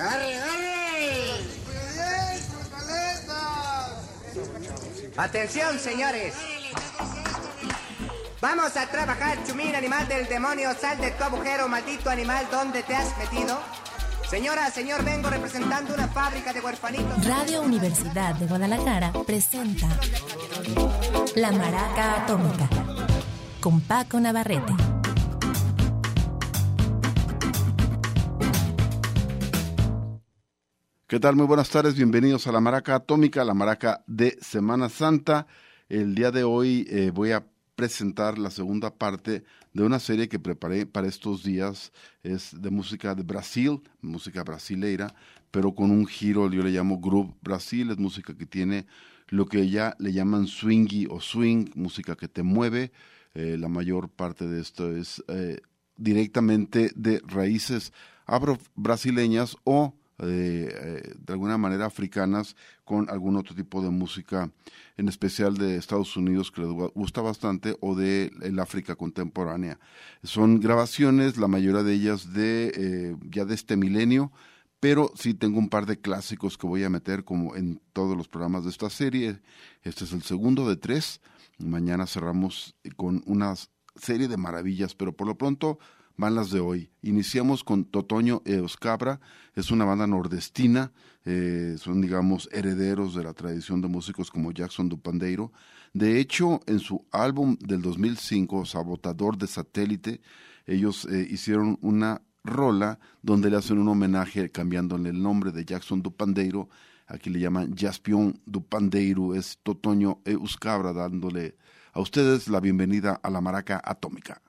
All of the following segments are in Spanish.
¡Agarre, Atención, señores. Vamos a trabajar, chumín, animal del demonio. Sal de tu agujero, maldito animal. ¿Dónde te has metido? Señora, señor, vengo representando una fábrica de huerfanitos. Radio Universidad de Guadalajara presenta La Maraca Atómica con Paco Navarrete. ¿Qué tal? Muy buenas tardes, bienvenidos a la Maraca Atómica, la Maraca de Semana Santa. El día de hoy eh, voy a presentar la segunda parte de una serie que preparé para estos días. Es de música de Brasil, música brasileira, pero con un giro, yo le llamo Groove Brasil, es música que tiene lo que ya le llaman swingy o swing, música que te mueve. Eh, la mayor parte de esto es eh, directamente de raíces afro-brasileñas o eh, de alguna manera africanas con algún otro tipo de música, en especial de Estados Unidos que les gusta bastante o de el África contemporánea. Son grabaciones, la mayoría de ellas de eh, ya de este milenio, pero sí tengo un par de clásicos que voy a meter como en todos los programas de esta serie. Este es el segundo de tres. Mañana cerramos con una serie de maravillas, pero por lo pronto van las de hoy. Iniciamos con Totoño Euscabra, es una banda nordestina, eh, son digamos herederos de la tradición de músicos como Jackson Dupandeiro. De hecho, en su álbum del 2005, Sabotador de Satélite, ellos eh, hicieron una rola donde le hacen un homenaje cambiándole el nombre de Jackson Dupandeiro, aquí le llaman Jaspion Dupandeiro, es Totoño Euscabra dándole a ustedes la bienvenida a la maraca atómica.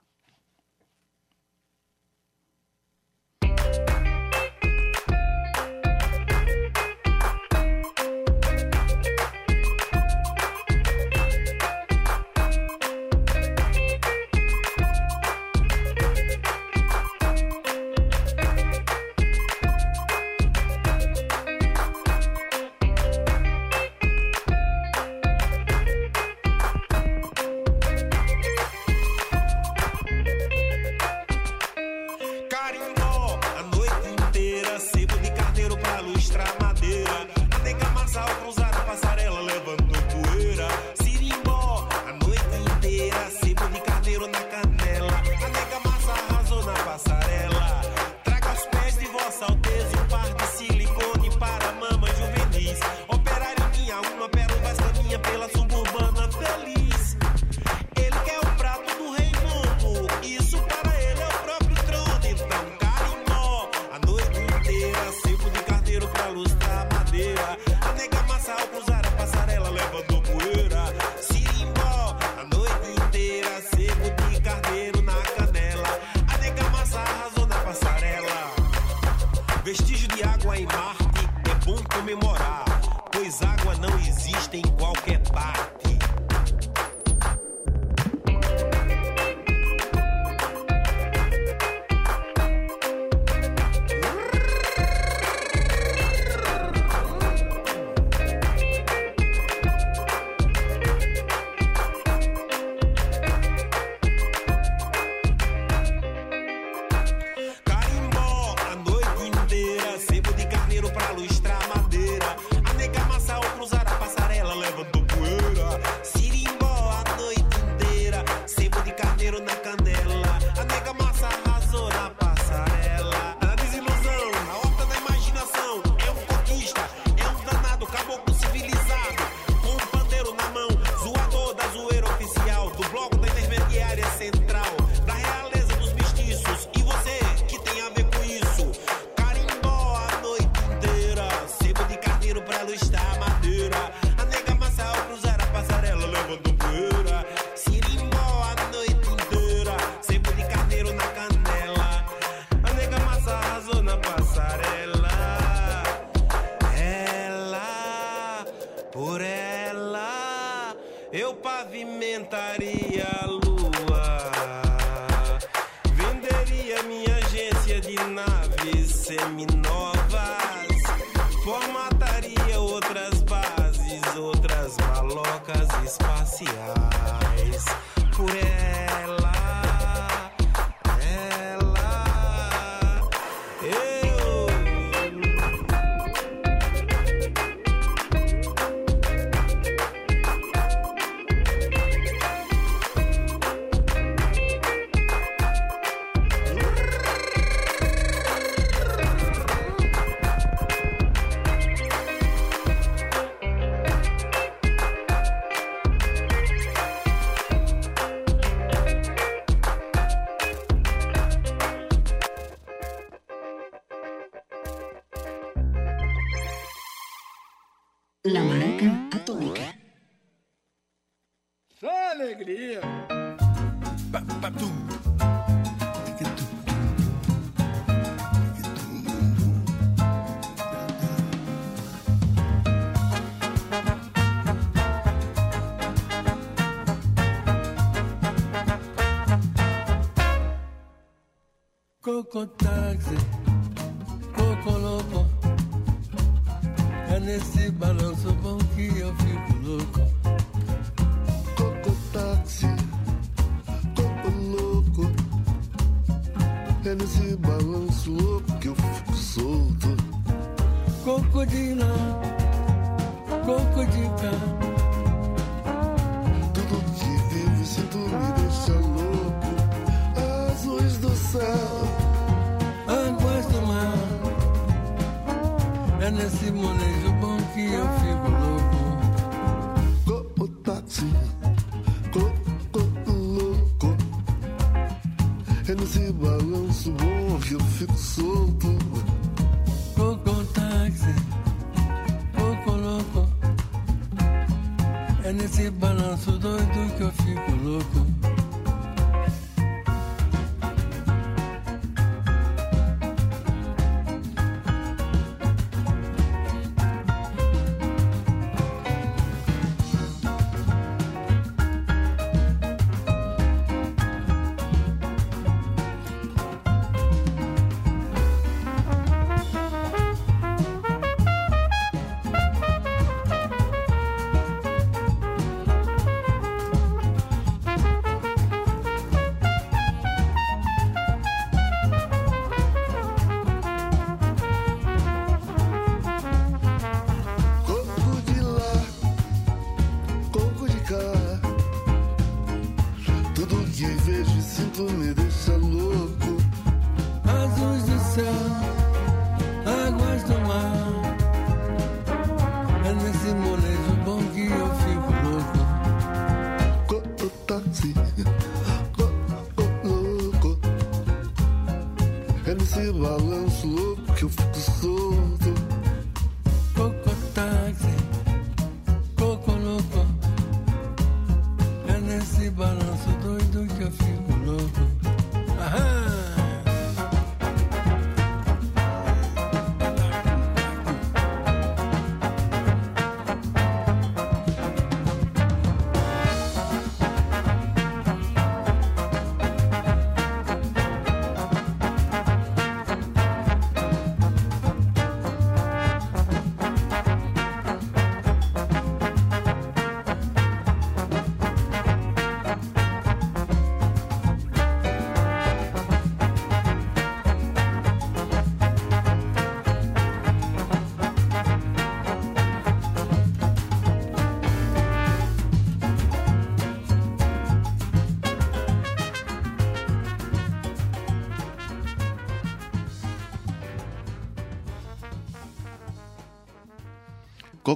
bom comemorar, pois água não existe em qualquer parte. Que eu fico louco. Go táxi, go, go louco. É nesse balanço bom que eu fico solto. Coco táxi, coco louco. É nesse balanço doido que eu fico louco.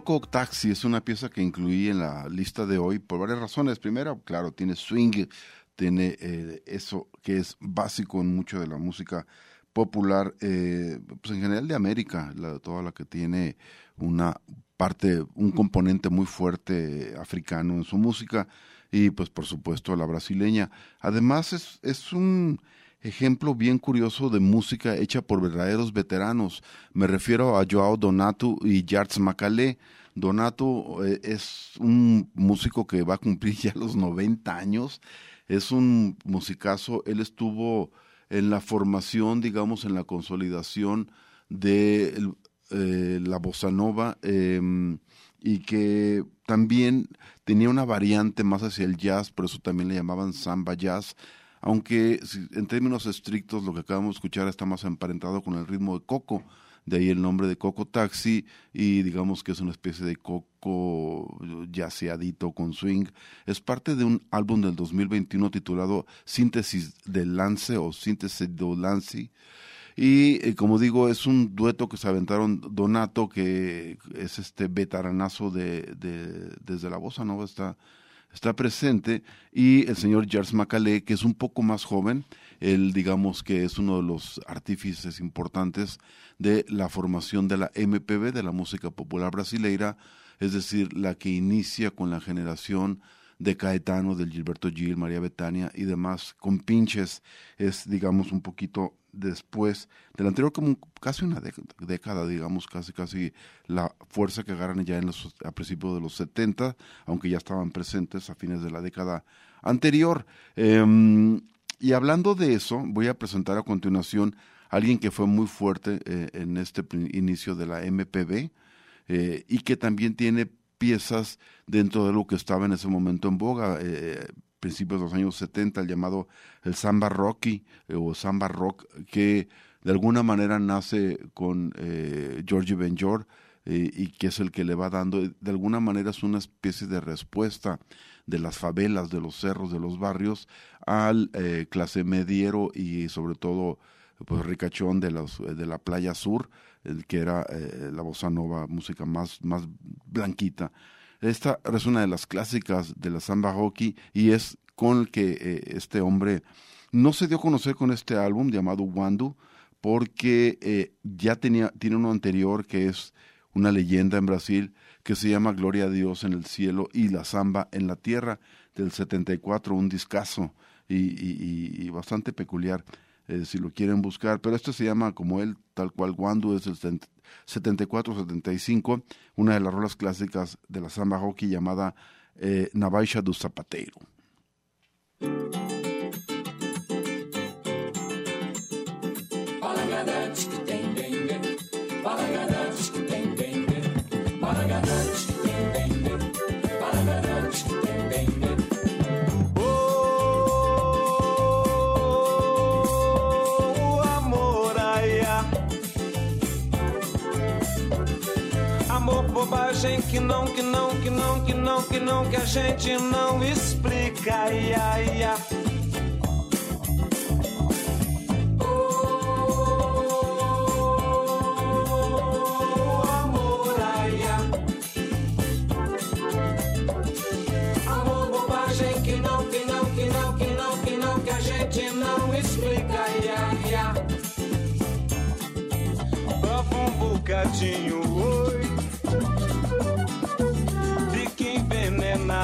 Coco Taxi es una pieza que incluí en la lista de hoy por varias razones. Primero, claro, tiene swing, tiene eh, eso que es básico en mucho de la música popular, eh, pues en general de América, la, toda la que tiene una parte, un componente muy fuerte africano en su música y pues por supuesto la brasileña. Además es, es un ejemplo bien curioso de música hecha por verdaderos veteranos. Me refiero a Joao Donato y Jarts Macalé. Donato eh, es un músico que va a cumplir ya los 90 años. Es un musicazo. Él estuvo en la formación, digamos, en la consolidación de eh, la bossa nova em, y que también tenía una variante más hacia el jazz, por eso también le llamaban samba jazz aunque en términos estrictos lo que acabamos de escuchar está más emparentado con el ritmo de Coco, de ahí el nombre de Coco Taxi y digamos que es una especie de Coco yaceadito con swing. Es parte de un álbum del 2021 titulado Síntesis del Lance o Síntesis de Lance. Y eh, como digo, es un dueto que se aventaron Donato, que es este veteranazo de, de, desde la bossa nova, está está presente, y el señor Charles Macalé, que es un poco más joven, él digamos que es uno de los artífices importantes de la formación de la MPB, de la música popular brasileira, es decir, la que inicia con la generación de Caetano, del Gilberto Gil, María Betania y demás, con pinches, es digamos un poquito después del anterior, como casi una década, digamos, casi casi la fuerza que agarran ya en los, a principios de los 70, aunque ya estaban presentes a fines de la década anterior. Em, y hablando de eso, voy a presentar a continuación a alguien que fue muy fuerte eh, en este inicio de la MPB eh, y que también tiene piezas dentro de lo que estaba en ese momento en boga, eh, principios de los años 70, el llamado el samba rocky eh, o samba rock, que de alguna manera nace con eh, Georgie Benjor eh, y que es el que le va dando, de alguna manera es una especie de respuesta de las favelas, de los cerros, de los barrios, al clase mediero y sobre todo pues ricachón de, los, de la playa sur, que era la bossa nova, música más, más blanquita. Esta es una de las clásicas de la samba hockey y es con el que eh, este hombre no se dio a conocer con este álbum llamado Wandu porque eh, ya tenía, tiene uno anterior que es una leyenda en Brasil que se llama Gloria a Dios en el cielo y la samba en la tierra del 74, un discazo y bastante peculiar. Eh, si lo quieren buscar, pero este se llama como él, tal cual Wandu es el 74-75, una de las rolas clásicas de la samba hockey llamada eh, Navaja do Zapateiro. Bobagem que não, que não, que não, que não, que não, que a gente não explica. Ai, ai, ai.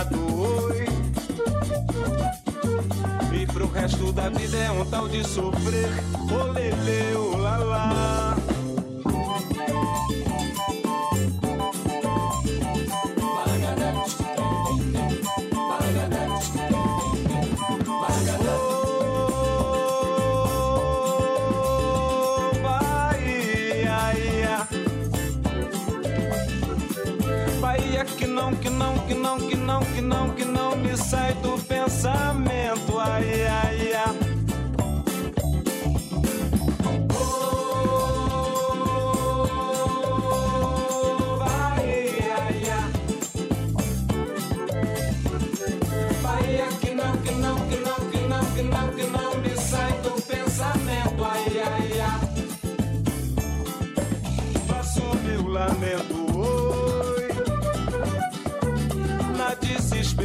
Envenenado, oi. E pro resto da vida é um tal de sofrer. Olele, olala. Oh, não, que não, que não, me sai do pensamento. Ai, ai,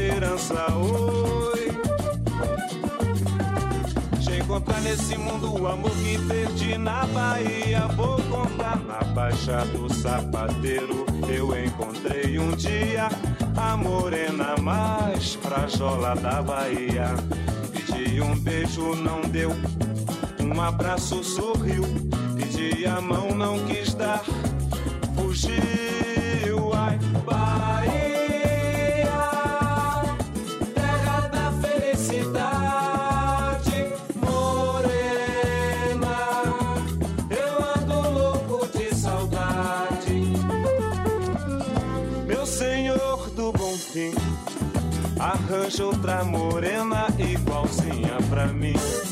desesperança, oi. De encontrar nesse mundo o amor que perdi na Bahia. Vou contar na Baixa do Sapateiro. Eu encontrei um dia a morena mais frajola da Bahia. Pedi um beijo, não deu. Um abraço sorriu. Pedi a mão, não quis dar. Fugiu, arranja outra morena igualzinha pra mim.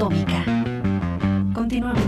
Continuamos.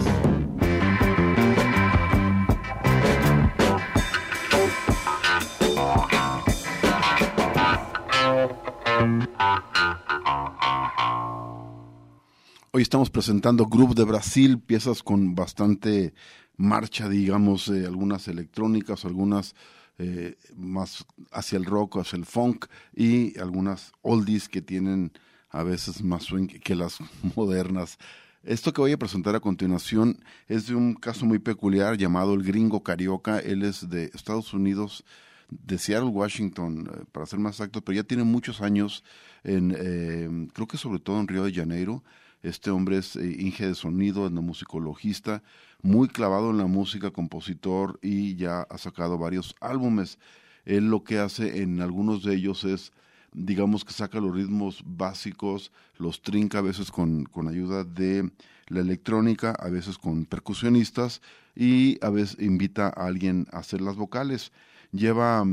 Hoy estamos presentando Group de Brasil, piezas con bastante marcha, digamos, eh, algunas electrónicas, algunas eh, más hacia el rock, hacia el funk y algunas oldies que tienen a veces más swing que las modernas. Esto que voy a presentar a continuación es de un caso muy peculiar llamado el gringo carioca. Él es de Estados Unidos, de Seattle, Washington, eh, para ser más exacto, pero ya tiene muchos años en, eh, creo que sobre todo en Río de Janeiro. Este hombre es eh, inge de sonido, etnomusicologista, muy clavado en la música, compositor y ya ha sacado varios álbumes. Él lo que hace en algunos de ellos es, digamos que saca los ritmos básicos, los trinca a veces con, con ayuda de la electrónica, a veces con percusionistas y a veces invita a alguien a hacer las vocales. Lleva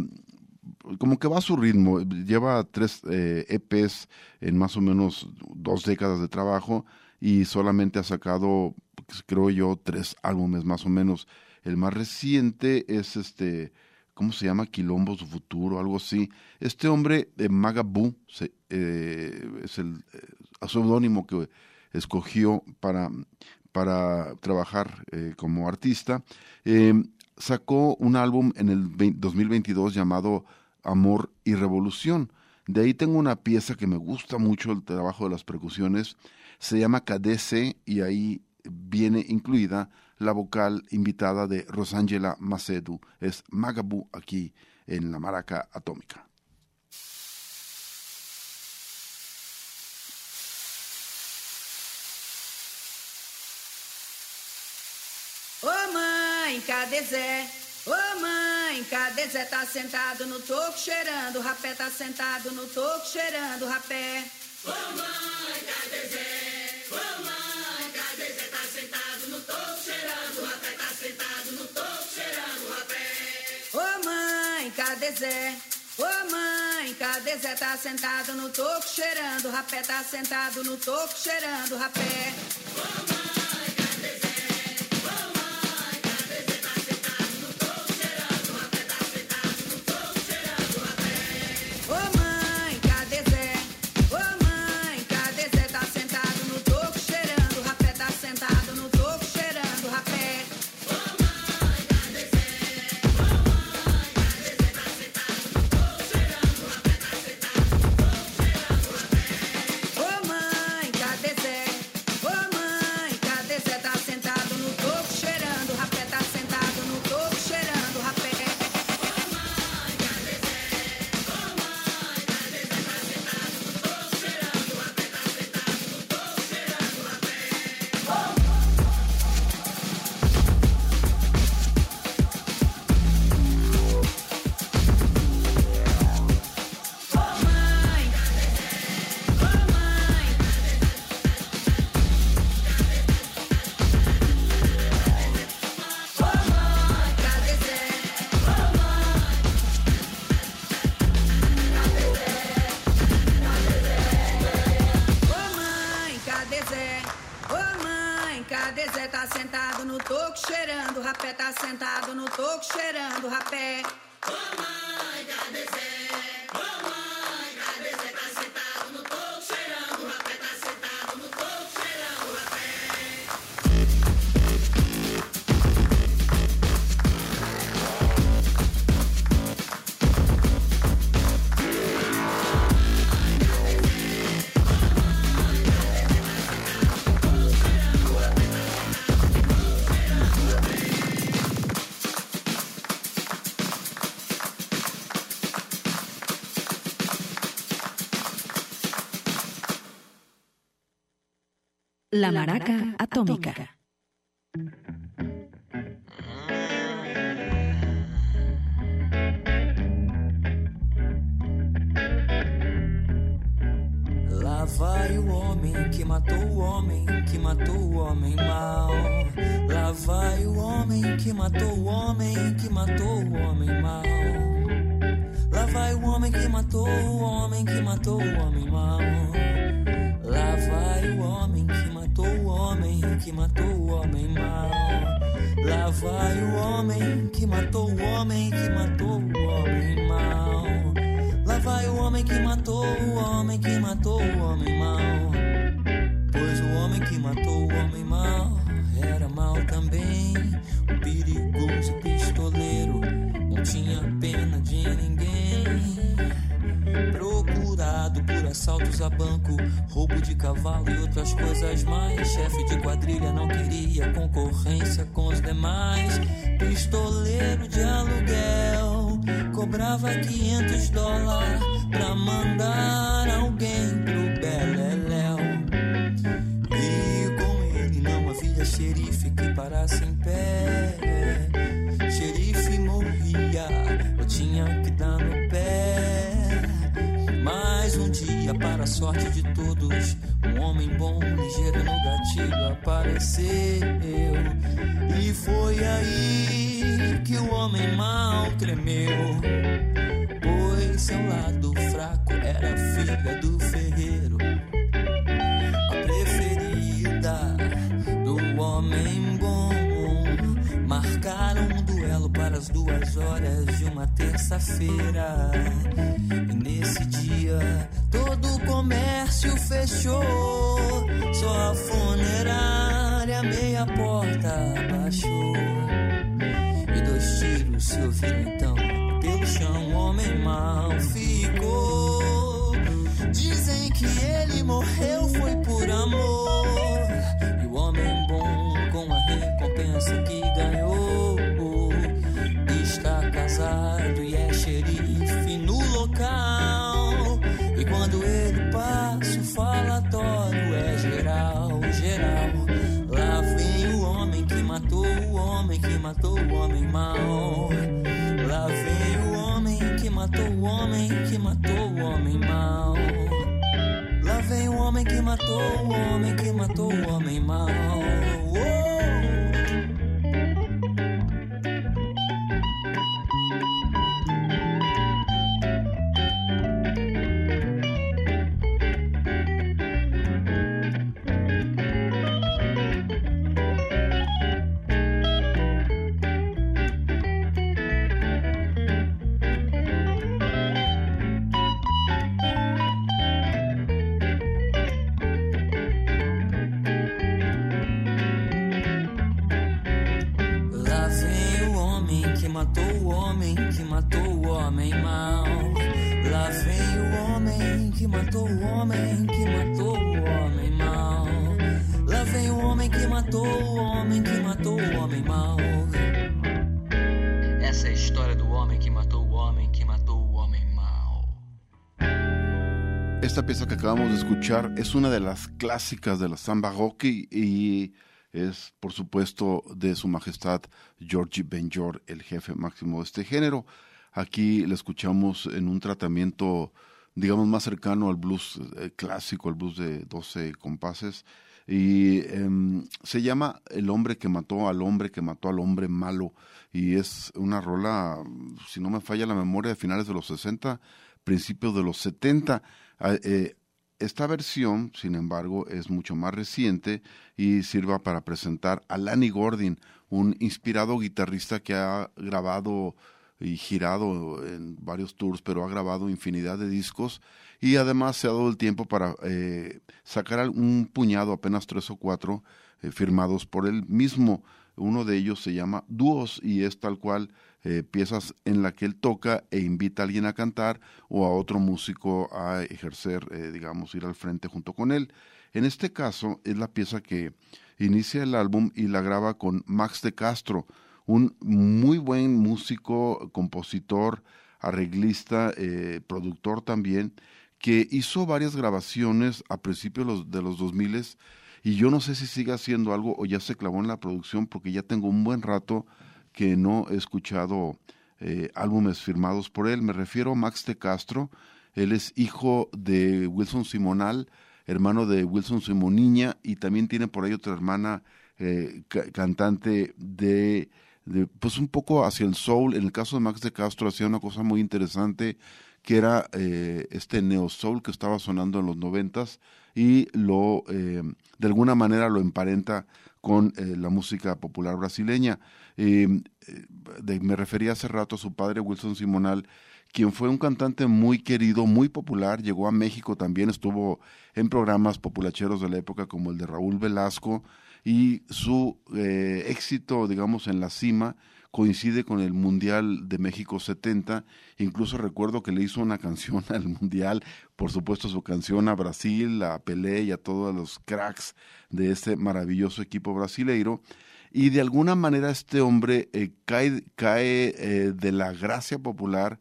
como que va a su ritmo, lleva tres eh, EPs en más o menos dos décadas de trabajo y solamente ha sacado, creo yo, tres álbumes más o menos. El más reciente es este, ¿cómo se llama? Quilombo su futuro, algo así. Este hombre, eh, Magabú, se, eh, es el eh, seudónimo que escogió para, para trabajar eh, como artista. Eh, sacó un álbum en el 20 2022 llamado Amor y Revolución. De ahí tengo una pieza que me gusta mucho el trabajo de las percusiones. Se llama KDC y ahí viene incluida la vocal invitada de Rosangela Macedu. Es Magabu aquí en la maraca atómica. Ô mãe, cadê Zé? Ô mãe, cadê Zé? Tá sentado no toco cheirando, o rapé tá sentado no toco cheirando, o rapé. Ô mãe, mãe, cadê Zé? Ô mãe, cadê Zé? Tá sentado no toco cheirando, rapé tá sentado no toco cheirando, rapé. Ô La Maraca Atómica. homem que matou o homem que matou o homem mal. Lá vai o homem que matou o homem que matou o homem mal. Lá vai o homem que matou o homem que matou o homem mal. Lá vai o homem que o homem que matou o homem mal. Lá vai o homem que matou o homem que matou o homem mal. Lá vai o homem que matou o homem que matou o homem mal. Pois o homem que matou o homem mal era mal também. Um perigoso pistoleiro, não tinha pena de ninguém. Procurado por assaltos a banco, roubo de cavalo e outras coisas mais. Chefe de quadrilha não queria concorrência com os demais. Pistoleiro de aluguel, cobrava 500 dólares pra mandar alguém pro Beleléu. E com ele não havia xerife que parasse em pé. Para a sorte de todos, um homem bom, ligeiro no gatilho apareceu. E foi aí que o homem mal tremeu. Pois seu lado fraco era a filha do ferreiro. A preferida do homem bom. Para as duas horas de uma terça-feira. E nesse dia todo o comércio fechou. Só a funerária meia porta baixou. E dois tiros se ouviram então. Pelo chão, o homem mal ficou. Dizem que ele Esta pieza que acabamos de escuchar es una de las clásicas de la samba rock y, es, por supuesto, de su majestad Georgie Benjor, el jefe máximo de este género. Aquí le escuchamos en un tratamiento, digamos, más cercano al blues eh, clásico, al blues de 12 compases. Y em, se llama El hombre que mató al hombre que mató al hombre malo. Y es una rola, si no me falla la memoria, de finales de los 60, principios de los 70. Ah, eh, esta versión, sin embargo, es mucho más reciente y sirva para presentar a Lanny Gordon, un inspirado guitarrista que ha grabado y girado en varios tours, pero ha grabado infinidad de discos y además se ha dado el tiempo para eh, sacar un puñado, apenas tres o cuatro, eh, firmados por él mismo. Uno de ellos se llama Dúos y es tal cual eh, piezas en la que él toca e invita a alguien a cantar o a otro músico a ejercer, eh, digamos, ir al frente junto con él. En este caso es la pieza que inicia el álbum y la graba con Max de Castro, un muy buen músico, compositor, arreglista, eh, productor también, que hizo varias grabaciones a principios de los, de los 2000 y yo no sé si sigue haciendo algo o ya se clavó en la producción porque ya tengo un buen rato que no he escuchado eh, álbumes firmados por él. Me refiero a Max de Castro. Él es hijo de Wilson Simonal, hermano de Wilson Simoniña, y también tiene por ahí otra hermana eh, cantante de, pues un poco hacia el soul. En el caso de Max de Castro hacía una cosa muy interesante que era eh, este neo soul que estaba sonando en los noventas y lo eh, de alguna manera lo emparenta con la música popular brasileña. me refería hace rato a su padre Wilson Simonal, quien fue un cantante muy querido, muy popular, llegó a México también, estuvo en programas populacheros de la época como el de Raúl Velasco y su eh, éxito, digamos, en la cima coincide con el Mundial de México 70. Incluso recuerdo que le hizo una canción al Mundial, por supuesto su canción a Brasil, a Pelé y a todos los cracks de ese maravilloso equipo brasileiro. Y de alguna manera este hombre eh, cae, cae eh, de la gracia popular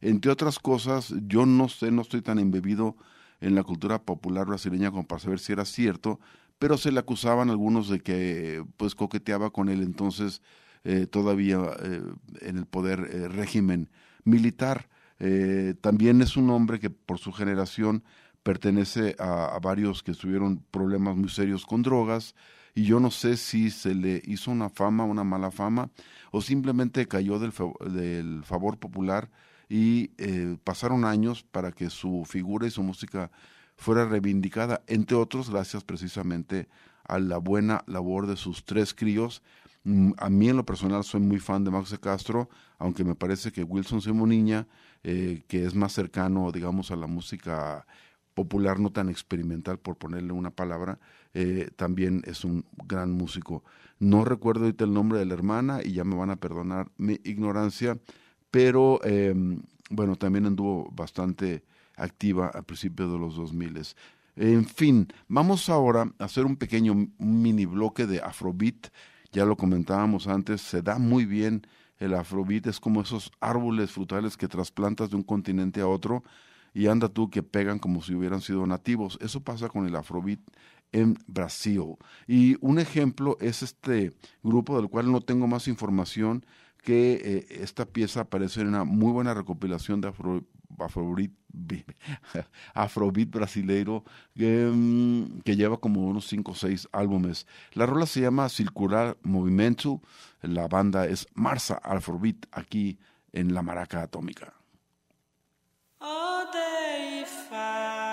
entre otras cosas, yo no sé, no estoy tan embebido en la cultura popular brasileña como para saber si era cierto, pero se le acusaban algunos de que pues coqueteaba con él entonces eh, todavía eh, en el poder eh, régimen militar. también es un hombre que por su generación pertenece a, varios que tuvieron problemas muy serios con drogas y yo no sé si se le hizo una fama, una mala fama o simplemente cayó del, del favor popular y pasaron años para que su figura y su música fuera reivindicada, entre otros gracias precisamente a la buena labor de sus tres críos. Mm, a mí en lo personal soy muy fan de Max Castro, aunque me parece que Wilson Simoniña, eh, que es más cercano, digamos, a la música popular, no tan experimental, por ponerle una palabra, eh, también es un gran músico. No recuerdo ahorita el nombre de la hermana y ya me van a perdonar mi ignorancia, pero em, bueno, también anduvo bastante activa a principios de los 2000. En fin, vamos ahora a hacer un pequeño mini bloque de Afrobeat. Ya lo comentábamos antes, se da muy bien el Afrobeat, es como esos árboles frutales que trasplantas de un continente a otro y anda tú que pegan como si hubieran sido nativos. Eso pasa con el Afrobeat en Brasil. Y un ejemplo es este grupo del cual no tengo más información, que eh, esta pieza aparece en una muy buena recopilación de Afro, Afrobeat, Afrobeat brasileiro mm, que, lleva como unos 5 o 6 álbumes. La rola se llama Circular Movimento, la banda es Marsa Afrobeat aquí en la Maraca Atómica. rosa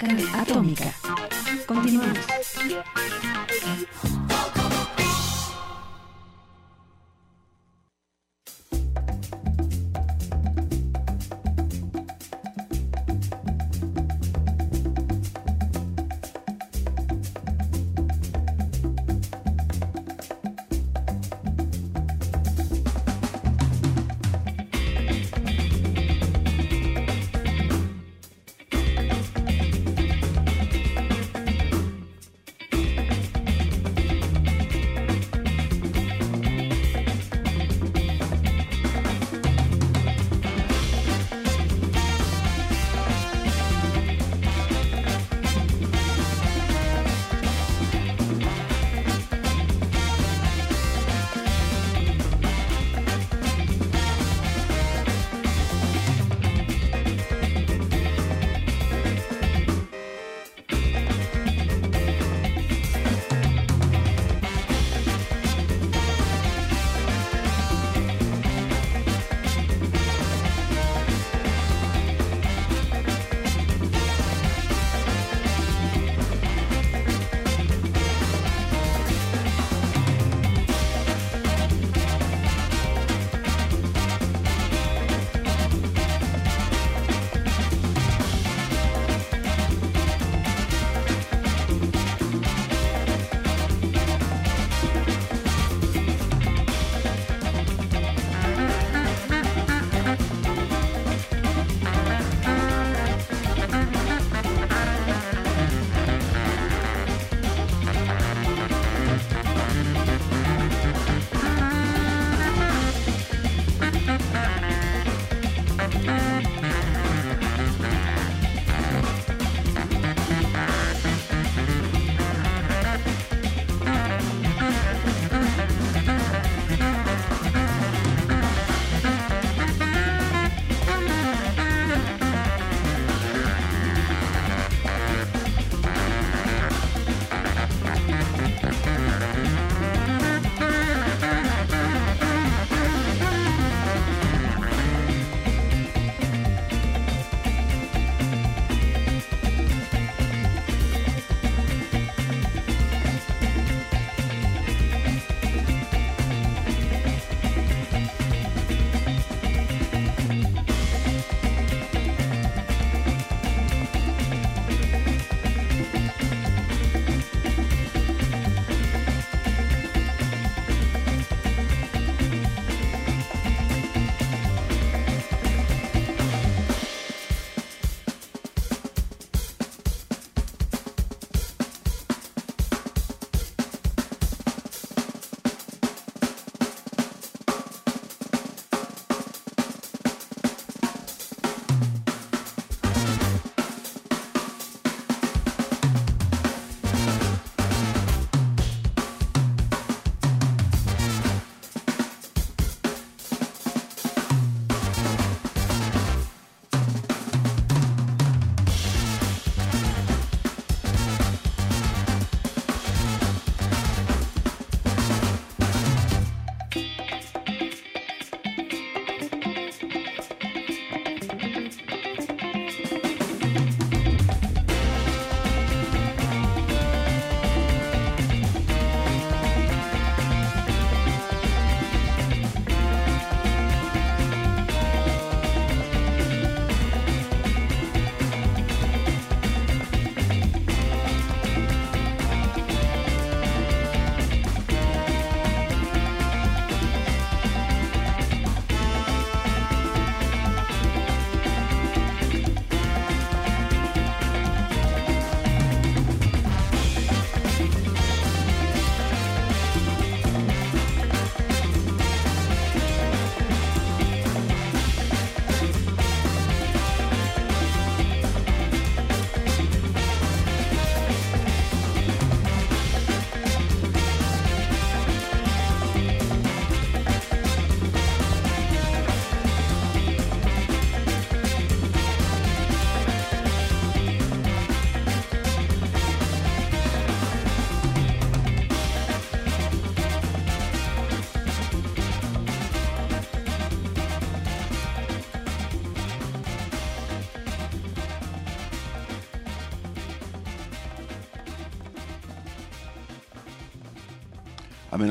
La Maraca Atómica.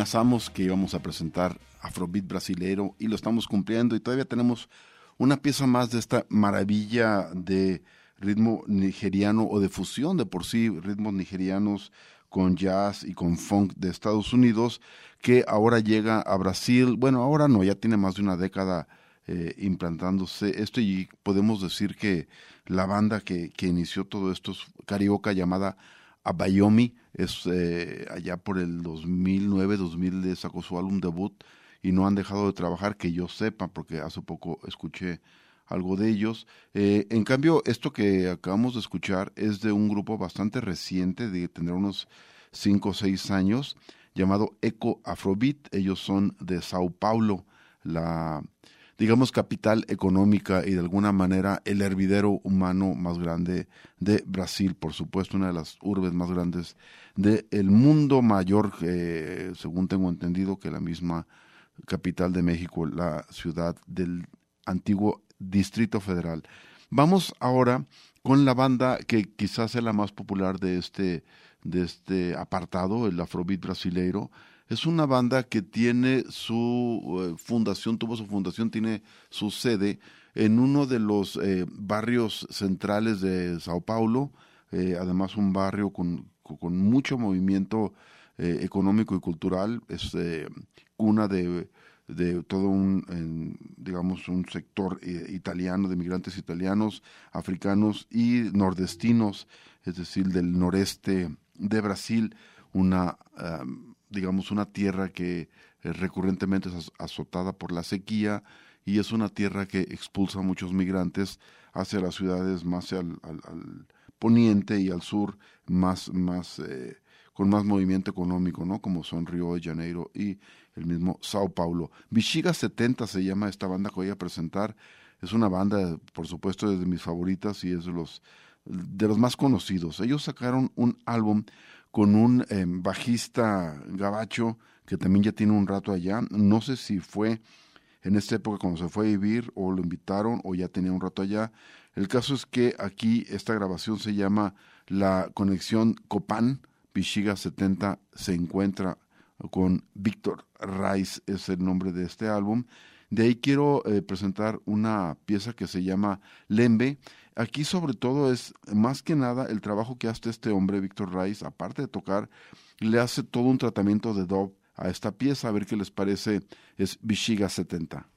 Amenazamos que íbamos a presentar Afrobeat brasilero y lo estamos cumpliendo y todavía tenemos una pieza más de esta maravilla de ritmo nigeriano o de fusión de por sí ritmos nigerianos con jazz y con funk de Estados Unidos que ahora llega a Brasil. Bueno, ahora no, ya tiene más de una década eh, implantándose esto y podemos decir que la banda que, que inició todo esto es carioca llamada Abayomi, es eh, allá por el 2009-2000 sacó su álbum debut y no han dejado de trabajar que yo sepa porque hace poco escuché algo de ellos. Eh, en cambio, esto que acabamos de escuchar es de un grupo bastante reciente, de tener unos 5 o 6 años, llamado Eco Afrobeat. Ellos son de Sao Paulo, la, digamos, capital económica y de alguna manera el hervidero humano más grande de Brasil, por supuesto, una de las urbes más grandes del mundo mayor, eh, según tengo entendido, que la misma capital de México, la ciudad del antiguo Distrito Federal. Vamos ahora con la banda que quizás es la más popular de este, de este apartado, el Afrobeat brasileiro. Es una banda que tiene su eh, fundación, tuvo su fundación, tiene su sede en uno de los eh, barrios centrales de Sao Paulo, eh, además un barrio con, con mucho movimiento económico y cultural, es cuna de de todo un, digamos, un sector eh, italiano, de migrantes italianos, africanos y nordestinos, es decir, del noreste de Brasil, una, digamos, una tierra que eh, recurrentemente es azotada por la sequía y es una tierra que expulsa a muchos migrantes hacia las ciudades más al, poniente y al sur, más, más eh, con más movimiento económico, ¿no? Como son Río de Janeiro y el mismo Sao Paulo. Vichiga 70 se llama esta banda que voy a presentar. Es una banda, por supuesto, de mis favoritas y es de los, de los más conocidos. Ellos sacaron un álbum con un em, bajista gabacho que también ya tiene un rato allá. No sé si fue en esta época cuando se fue a vivir o lo invitaron o ya tenía un rato allá. El caso es que aquí esta grabación se llama La Conexión Copán Pichiga 70 se encuentra con Víctor Rice, es el nombre de este álbum. De ahí quiero eh, presentar una pieza que se llama Lembe. Aquí sobre todo es más que nada el trabajo que hace este hombre, Víctor Rice, aparte de tocar, le hace todo un tratamiento de dub a esta pieza, a ver qué les parece, es Vichiga 70.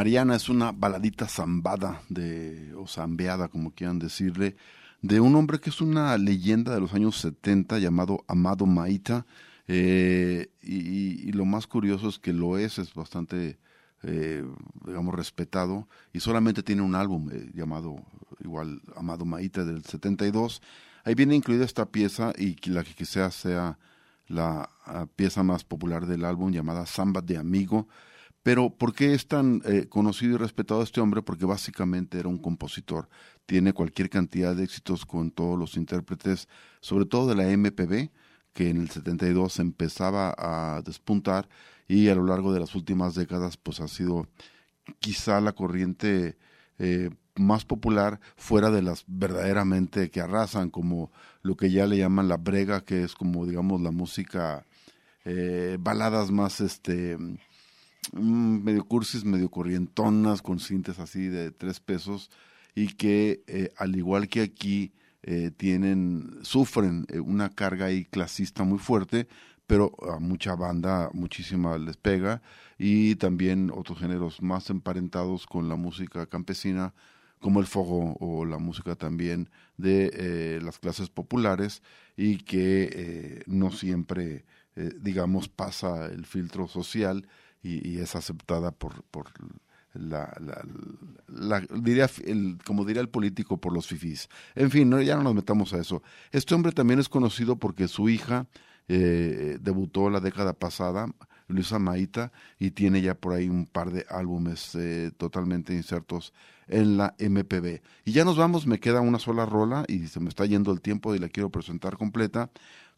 Mariana es una baladita zambada de, o zambeada, como quieran decirle, de un hombre que es una leyenda de los años 70 llamado Amado Maita. eh, y, lo más curioso es que lo es, es bastante, eh, digamos, respetado y solamente tiene un álbum eh, llamado igual Amado Maita del 72. Ahí viene incluida esta pieza y la que quizás sea la ah, pieza más popular del álbum llamada Samba de Amigo. Pero ¿por qué es tan eh, conocido y respetado este hombre? Porque básicamente era un compositor. Tiene cualquier cantidad de éxitos con todos los intérpretes, sobre todo de la MPB, que en el 72 empezaba a despuntar y a lo largo de las últimas décadas pues ha sido quizá la corriente eh, más popular fuera de las verdaderamente que arrasan, como lo que ya le llaman la brega, que es como digamos la música, eh, baladas más este medio cursis, medio corrientonas, con cintas así de tres pesos, y que eh, al igual que aquí eh, tienen, sufren eh, una carga ahí clasista muy fuerte, pero a mucha banda, muchísima les pega, y también otros géneros más emparentados con la música campesina, como el fogo o la música también de las clases populares, y que no siempre, digamos, pasa el filtro social y, y es aceptada por, por la, diría como diría el político por los fifís. En fin, no, ya no nos metamos a eso. Este hombre también es conocido porque su hija eh, debutó la década pasada, Luisa Maita, y tiene ya por ahí un par de álbumes eh, totalmente insertos en la MPB. Y ya nos vamos, me queda una sola rola y se me está yendo el tiempo y la quiero presentar completa.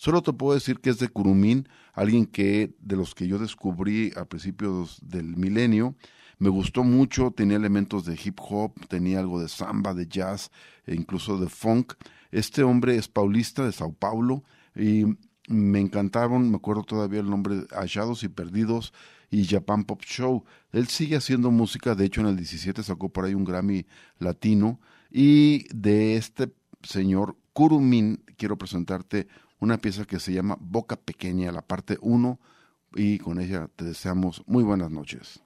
Solo te puedo decir que es de Curumín, alguien que de los que yo descubrí a principios del milenio, me gustó mucho, tenía elementos de hip hop, tenía algo de samba, de jazz, e incluso de funk. Este hombre es paulista de Sao Paulo y me encantaron, me acuerdo todavía el nombre, Hallados y Perdidos, y Japan Pop Show. Él sigue haciendo música, de hecho en el 17 sacó por ahí un Grammy latino y de este señor Kurumin quiero presentarte una pieza que se llama Boca Pequeña, la parte 1 y con ella te deseamos muy buenas noches.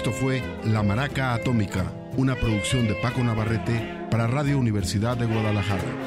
Esto fue La Maraca Atómica, una producción de Paco Navarrete para Radio Universidad de Guadalajara.